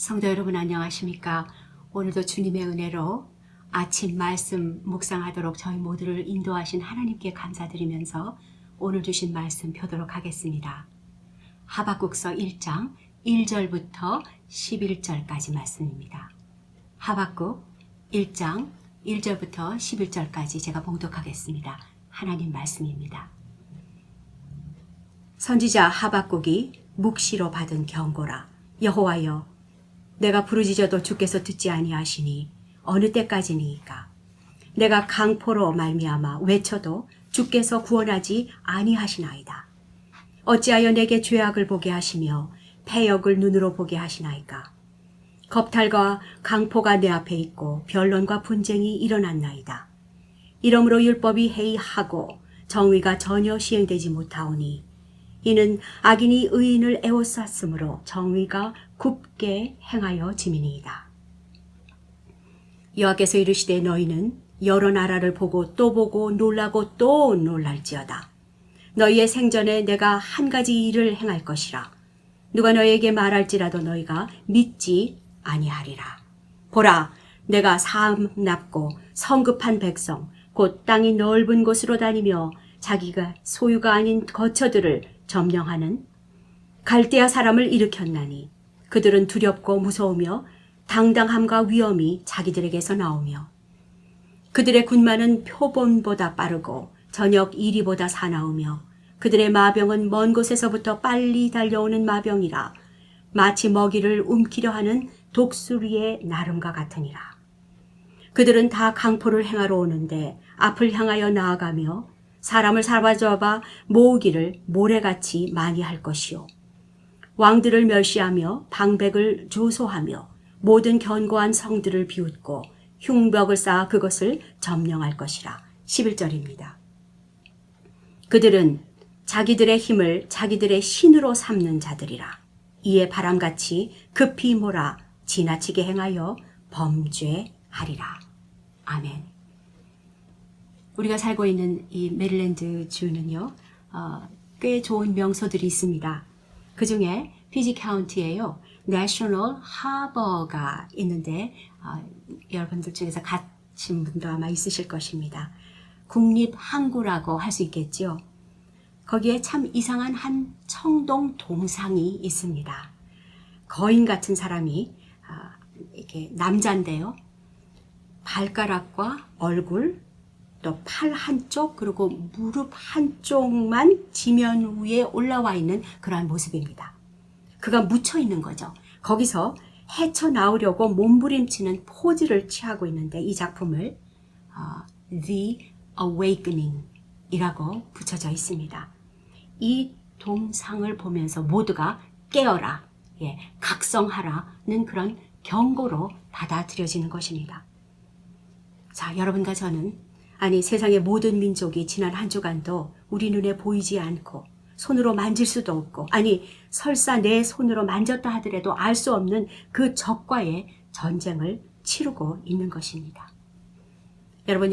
성도 여러분 안녕하십니까? 오늘도 주님의 은혜로 아침 말씀 묵상하도록 저희 모두를 인도하신 하나님께 감사드리면서 오늘 주신 말씀 펴도록 하겠습니다. 하박국서 1장 1절부터 11절까지 말씀입니다. 하박국 1장 1절부터 11절까지 제가 봉독하겠습니다. 하나님 말씀입니다. 선지자 하박국이 묵시로 받은 경고라 여호와여 내가 부르짖어도 주께서 듣지 아니하시니 어느 때까지니이까? 내가 강포로 말미암아 외쳐도 주께서 구원하지 아니하시나이다. 어찌하여 내게 죄악을 보게 하시며 패역을 눈으로 보게 하시나이까? 겁탈과 강포가 내 앞에 있고 변론과 분쟁이 일어났나이다. 이러므로 율법이 해이하고 정의가 전혀 시행되지 못하오니 이는 악인이 의인을 애워쌌으므로 정의가 굽게 행하여 지민이이다. 여호와께서 이르시되 너희는 여러 나라를 보고 또 보고 놀라고 또 놀랄지어다. 너희의 생전에 내가 한 가지 일을 행할 것이라. 누가 너희에게 말할지라도 너희가 믿지 아니하리라. 보라, 내가 사음 납고 성급한 백성, 곧 땅이 넓은 곳으로 다니며 자기가 소유가 아닌 거처들을 점령하는 갈대아 사람을 일으켰나니 그들은 두렵고 무서우며 당당함과 위엄이 자기들에게서 나오며 그들의 군마는 표본보다 빠르고 저녁 이리보다 사나우며 그들의 마병은 먼 곳에서부터 빨리 달려오는 마병이라 마치 먹이를 움키려 하는 독수리의 나름과 같으니라. 그들은 다 강포를 행하러 오는데 앞을 향하여 나아가며 사람을 사로잡아 모으기를 모래같이 많이 할 것이요. 왕들을 멸시하며 방백을 조소하며 모든 견고한 성들을 비웃고 흉벽을 쌓아 그것을 점령할 것이라. 11절입니다. 그들은 자기들의 힘을 자기들의 신으로 삼는 자들이라. 이에 바람같이 급히 몰아 지나치게 행하여 범죄하리라. 아멘. 우리가 살고 있는 이 메릴랜드 주는요, 어, 꽤 좋은 명소들이 있습니다. 그 중에 PG County에요, National Harbor가 있는데, 어, 여러분들 중에서 가신 분도 아마 있으실 것입니다. 국립 항구라고 할 수 있겠죠. 거기에 참 이상한 한 청동 동상이 있습니다. 거인 같은 사람이 아, 이렇게 남자인데요. 발가락과 얼굴, 또 팔 한쪽 그리고 무릎 한쪽만 지면 위에 올라와 있는 그러한 모습입니다. 그가 묻혀 있는 거죠. 거기서 헤쳐 나오려고 몸부림치는 포즈를 취하고 있는데 이 작품을 어, The Awakening 이라고 붙여져 있습니다. 이 동상을 보면서 모두가 깨어라, 예, 각성하라는 그런 경고로 받아들여지는 것입니다. 자, 여러분과 저는 아니 세상의 모든 민족이 지난 한 주간도 우리 눈에 보이지 않고 손으로 만질 수도 없고 아니 설사 내 손으로 만졌다 하더라도 알 수 없는 그 적과의 전쟁을 치르고 있는 것입니다. 여러분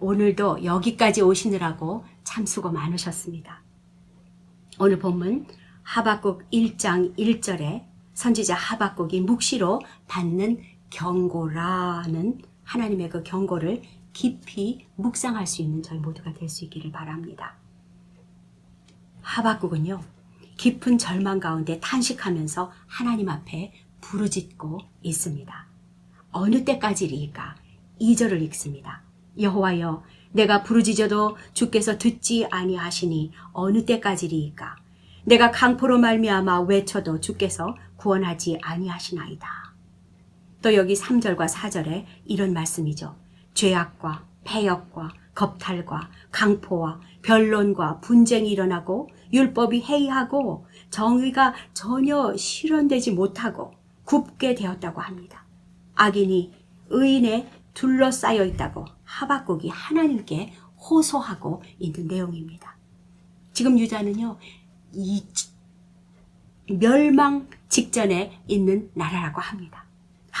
오늘도 여기까지 오시느라고 참 수고 많으셨습니다. 오늘 본문 하박국 1장 1절에 선지자 하박국이 묵시로 받는 경고라는 하나님의 그 경고를 깊이 묵상할 수 있는 저희 모두가 될 수 있기를 바랍니다. 하박국은요, 깊은 절망 가운데 탄식하면서 하나님 앞에 부르짖고 있습니다. 어느 때까지리까? 2절을 읽습니다. 여호와여, 내가 부르짖어도 주께서 듣지 아니하시니 어느 때까지리까? 내가 강포로 말미암아 외쳐도 주께서 구원하지 아니하시나이다. 또 여기 3절과 4절에 이런 말씀이죠. 죄악과 폐역과 겁탈과 강포와 변론과 분쟁이 일어나고 율법이 해이하고 정의가 전혀 실현되지 못하고 굽게 되었다고 합니다. 악인이 의인에 둘러싸여 있다고 하박국이 하나님께 호소하고 있는 내용입니다. 지금 유다는요, 이 멸망 직전에 있는 나라라고 합니다.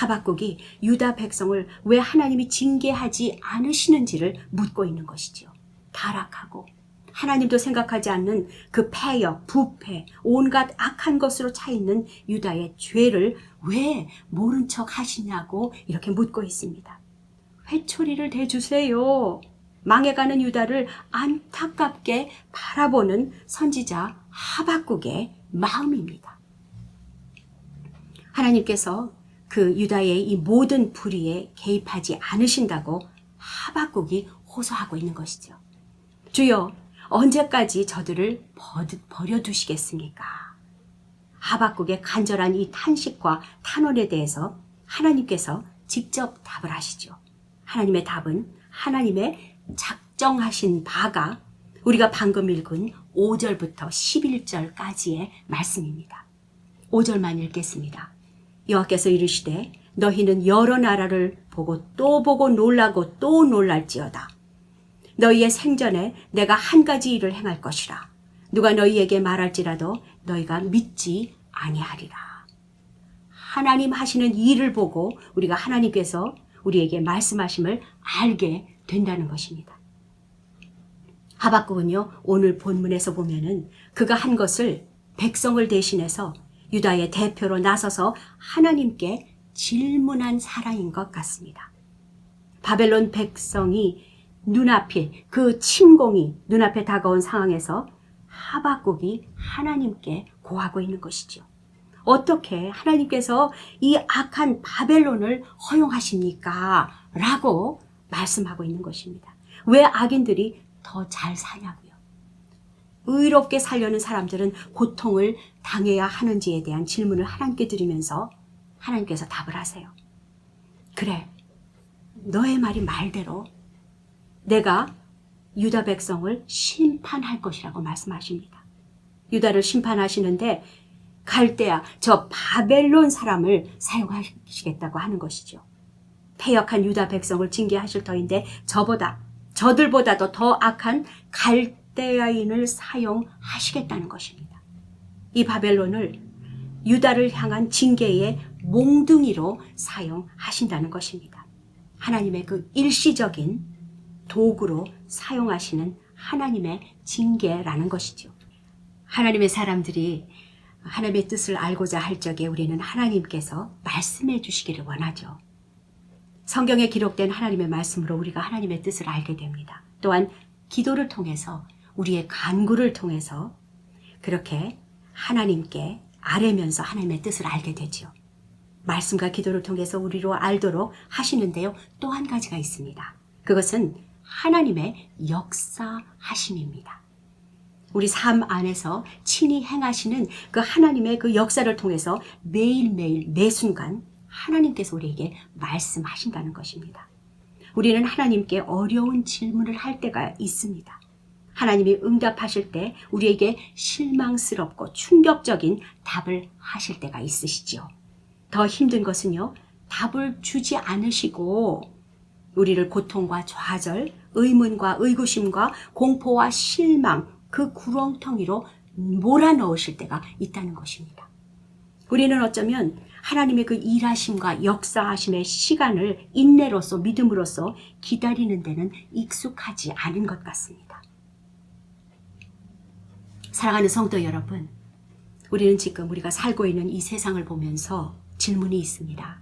하박국이 유다 백성을 왜 하나님이 징계하지 않으시는지를 묻고 있는 것이지요. 타락하고 하나님도 생각하지 않는 그 폐역, 부패, 온갖 악한 것으로 차 있는 유다의 죄를 왜 모른 척 하시냐고 이렇게 묻고 있습니다. 회초리를 대주세요. 망해가는 유다를 안타깝게 바라보는 선지자 하박국의 마음입니다. 하나님께서 그 유다의 이 모든 불의에 개입하지 않으신다고 하박국이 호소하고 있는 것이죠. 주여, 언제까지 저들을 버려두시겠습니까? 하박국의 간절한 이 탄식과 탄원에 대해서 하나님께서 직접 답을 하시죠. 하나님의 답은 하나님의 작정하신 바가 우리가 방금 읽은 5절부터 11절까지의 말씀입니다. 5절만 읽겠습니다. 여호와께서 이르시되 너희는 여러 나라를 보고 또 보고 놀라고 또 놀랄지어다. 너희의 생전에 내가 한 가지 일을 행할 것이라. 누가 너희에게 말할지라도 너희가 믿지 아니하리라. 하나님 하시는 일을 보고 우리가 하나님께서 우리에게 말씀하심을 알게 된다는 것입니다. 하박국은요, 오늘 본문에서 보면은 그가 한 것을 백성을 대신해서 유다의 대표로 나서서 하나님께 질문한 사람인 것 같습니다. 바벨론 백성이 눈앞에 그 침공이 눈앞에 다가온 상황에서 하박국이 하나님께 고하고 있는 것이죠. 어떻게 하나님께서 이 악한 바벨론을 허용하십니까? 라고 말씀하고 있는 것입니다. 왜 악인들이 더 잘 사냐고요. 의롭게 살려는 사람들은 고통을 당해야 하는지에 대한 질문을 하나님께 드리면서 하나님께서 답을 하세요. 그래, 너의 말이 말대로 내가 유다 백성을 심판할 것이라고 말씀하십니다. 유다를 심판하시는데 갈대야 저 바벨론 사람을 사용하시겠다고 하는 것이죠. 폐역한 유다 백성을 징계하실 터인데 저보다 저들보다도 더 악한 갈 대아인을 사용하시겠다는 것입니다. 이 바벨론을 유다를 향한 징계의 몽둥이로 사용하신다는 것입니다. 하나님의 그 일시적인 도구로 사용하시는 하나님의 징계라는 것이죠. 하나님의 사람들이 하나님의 뜻을 알고자 할 적에 우리는 하나님께서 말씀해 주시기를 원하죠. 성경에 기록된 하나님의 말씀으로 우리가 하나님의 뜻을 알게 됩니다. 또한 기도를 통해서 우리의 간구를 통해서 그렇게 하나님께 아뢰면서 하나님의 뜻을 알게 되죠. 말씀과 기도를 통해서 우리로 알도록 하시는데요. 또 한 가지가 있습니다. 그것은 하나님의 역사하심입니다. 우리 삶 안에서 친히 행하시는 그 하나님의 그 역사를 통해서 매일매일 매 순간 하나님께서 우리에게 말씀하신다는 것입니다. 우리는 하나님께 어려운 질문을 할 때가 있습니다. 하나님이 응답하실 때 우리에게 실망스럽고 충격적인 답을 하실 때가 있으시지요. 더 힘든 것은요, 답을 주지 않으시고 우리를 고통과 좌절, 의문과 의구심과 공포와 실망, 그 구렁텅이로 몰아넣으실 때가 있다는 것입니다. 우리는 어쩌면 하나님의 그 일하심과 역사하심의 시간을 인내로서 믿음으로써 기다리는 데는 익숙하지 않은 것 같습니다. 사랑하는 성도 여러분, 우리는 지금 우리가 살고 있는 이 세상을 보면서 질문이 있습니다.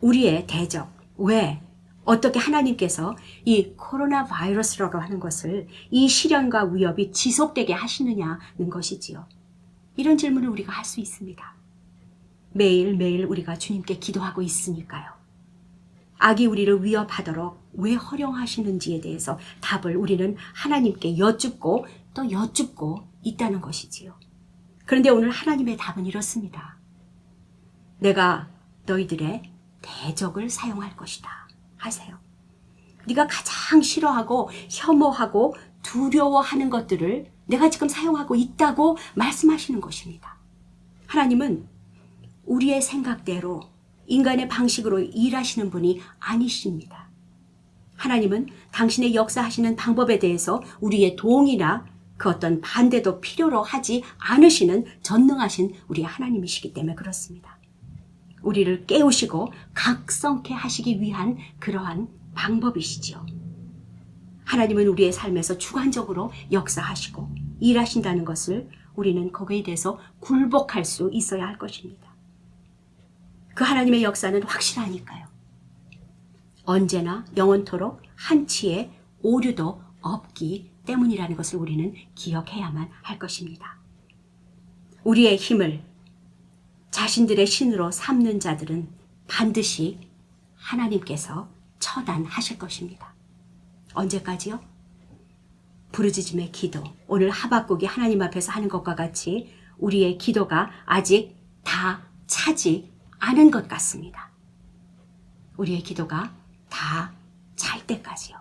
우리의 대적, 왜, 어떻게 하나님께서 이 코로나 바이러스라고 하는 것을 이 시련과 위협이 지속되게 하시느냐는 것이지요. 이런 질문을 우리가 할 수 있습니다. 매일매일 우리가 주님께 기도하고 있으니까요. 악이 우리를 위협하도록 왜 허용하시는지에 대해서 답을 우리는 하나님께 여쭙고 또 여쭙고 있다는 것이지요. 그런데 오늘 하나님의 답은 이렇습니다. 내가 너희들의 대적을 사용할 것이다. 하세요. 네가 가장 싫어하고 혐오하고 두려워하는 것들을 내가 지금 사용하고 있다고 말씀하시는 것입니다. 하나님은 우리의 생각대로 인간의 방식으로 일하시는 분이 아니십니다. 하나님은 당신의 역사하시는 방법에 대해서 우리의 동의나 그 어떤 반대도 필요로 하지 않으시는 전능하신 우리 하나님이시기 때문에 그렇습니다. 우리를 깨우시고 각성케 하시기 위한 그러한 방법이시지요. 하나님은 우리의 삶에서 주관적으로 역사하시고 일하신다는 것을 우리는 거기에 대해서 굴복할 수 있어야 할 것입니다. 그 하나님의 역사는 확실하니까요. 언제나 영원토록 한치의 오류도 없기 때문이라는 것을 우리는 기억해야만 할 것입니다. 우리의 힘을 자신들의 신으로 삼는 자들은 반드시 하나님께서 처단하실 것입니다. 언제까지요? 부르짖음의 기도. 오늘 하박국이 하나님 앞에서 하는 것과 같이 우리의 기도가 아직 다 차지 않은 것 같습니다. 우리의 기도가 다 찰 때까지요.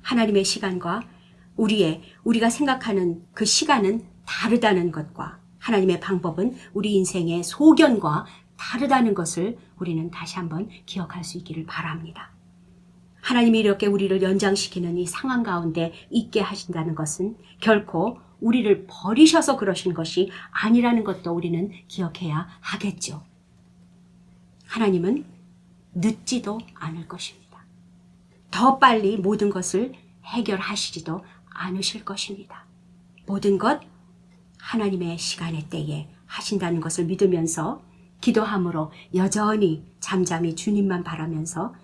하나님의 시간과 우리의 우리가 생각하는 그 시간은 다르다는 것과 하나님의 방법은 우리 인생의 소견과 다르다는 것을 우리는 다시 한번 기억할 수 있기를 바랍니다. 하나님이 이렇게 우리를 연장시키는 이 상황 가운데 있게 하신다는 것은 결코 우리를 버리셔서 그러신 것이 아니라는 것도 우리는 기억해야 하겠죠. 하나님은 늦지도 않을 것입니다. 더 빨리 모든 것을 해결하시지도 않으실 것입니다. 모든 것 하나님의 시간의 때에 하신다는 것을 믿으면서 기도함으로 여전히 잠잠히 주님만 바라면서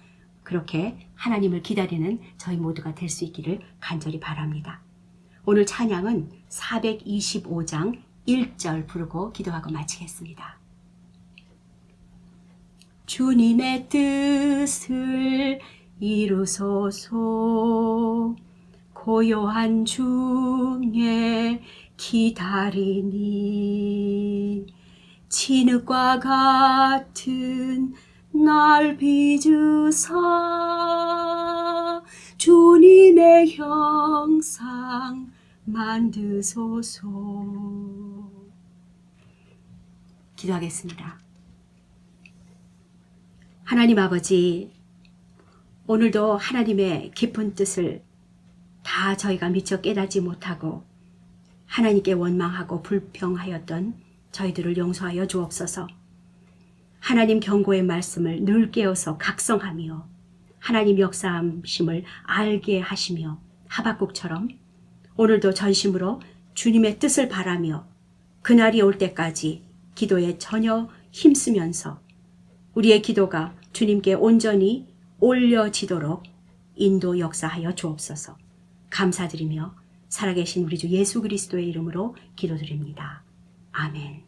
그렇게 하나님을 기다리는 저희 모두가 될 수 있기를 간절히 바랍니다. 오늘 찬양은 425장 1절 부르고 기도하고 마치겠습니다. 주님의 뜻을 이루소서 고요한 중에 기다리니 진흙과 같은 날 빚으사 주님의 형상 만드소서 기도하겠습니다. 하나님 아버지 오늘도 하나님의 깊은 뜻을 다 저희가 미처 깨닫지 못하고 하나님께 원망하고 불평하였던 저희들을 용서하여 주옵소서. 하나님 경고의 말씀을 늘 깨어서 각성하며 하나님 역사하심을 알게 하시며 하박국처럼 오늘도 전심으로 주님의 뜻을 바라며 그날이 올 때까지 기도에 전혀 힘쓰면서 우리의 기도가 주님께 온전히 올려지도록 인도 역사하여 주옵소서. 감사드리며 살아계신 우리 주 예수 그리스도의 이름으로 기도드립니다. 아멘.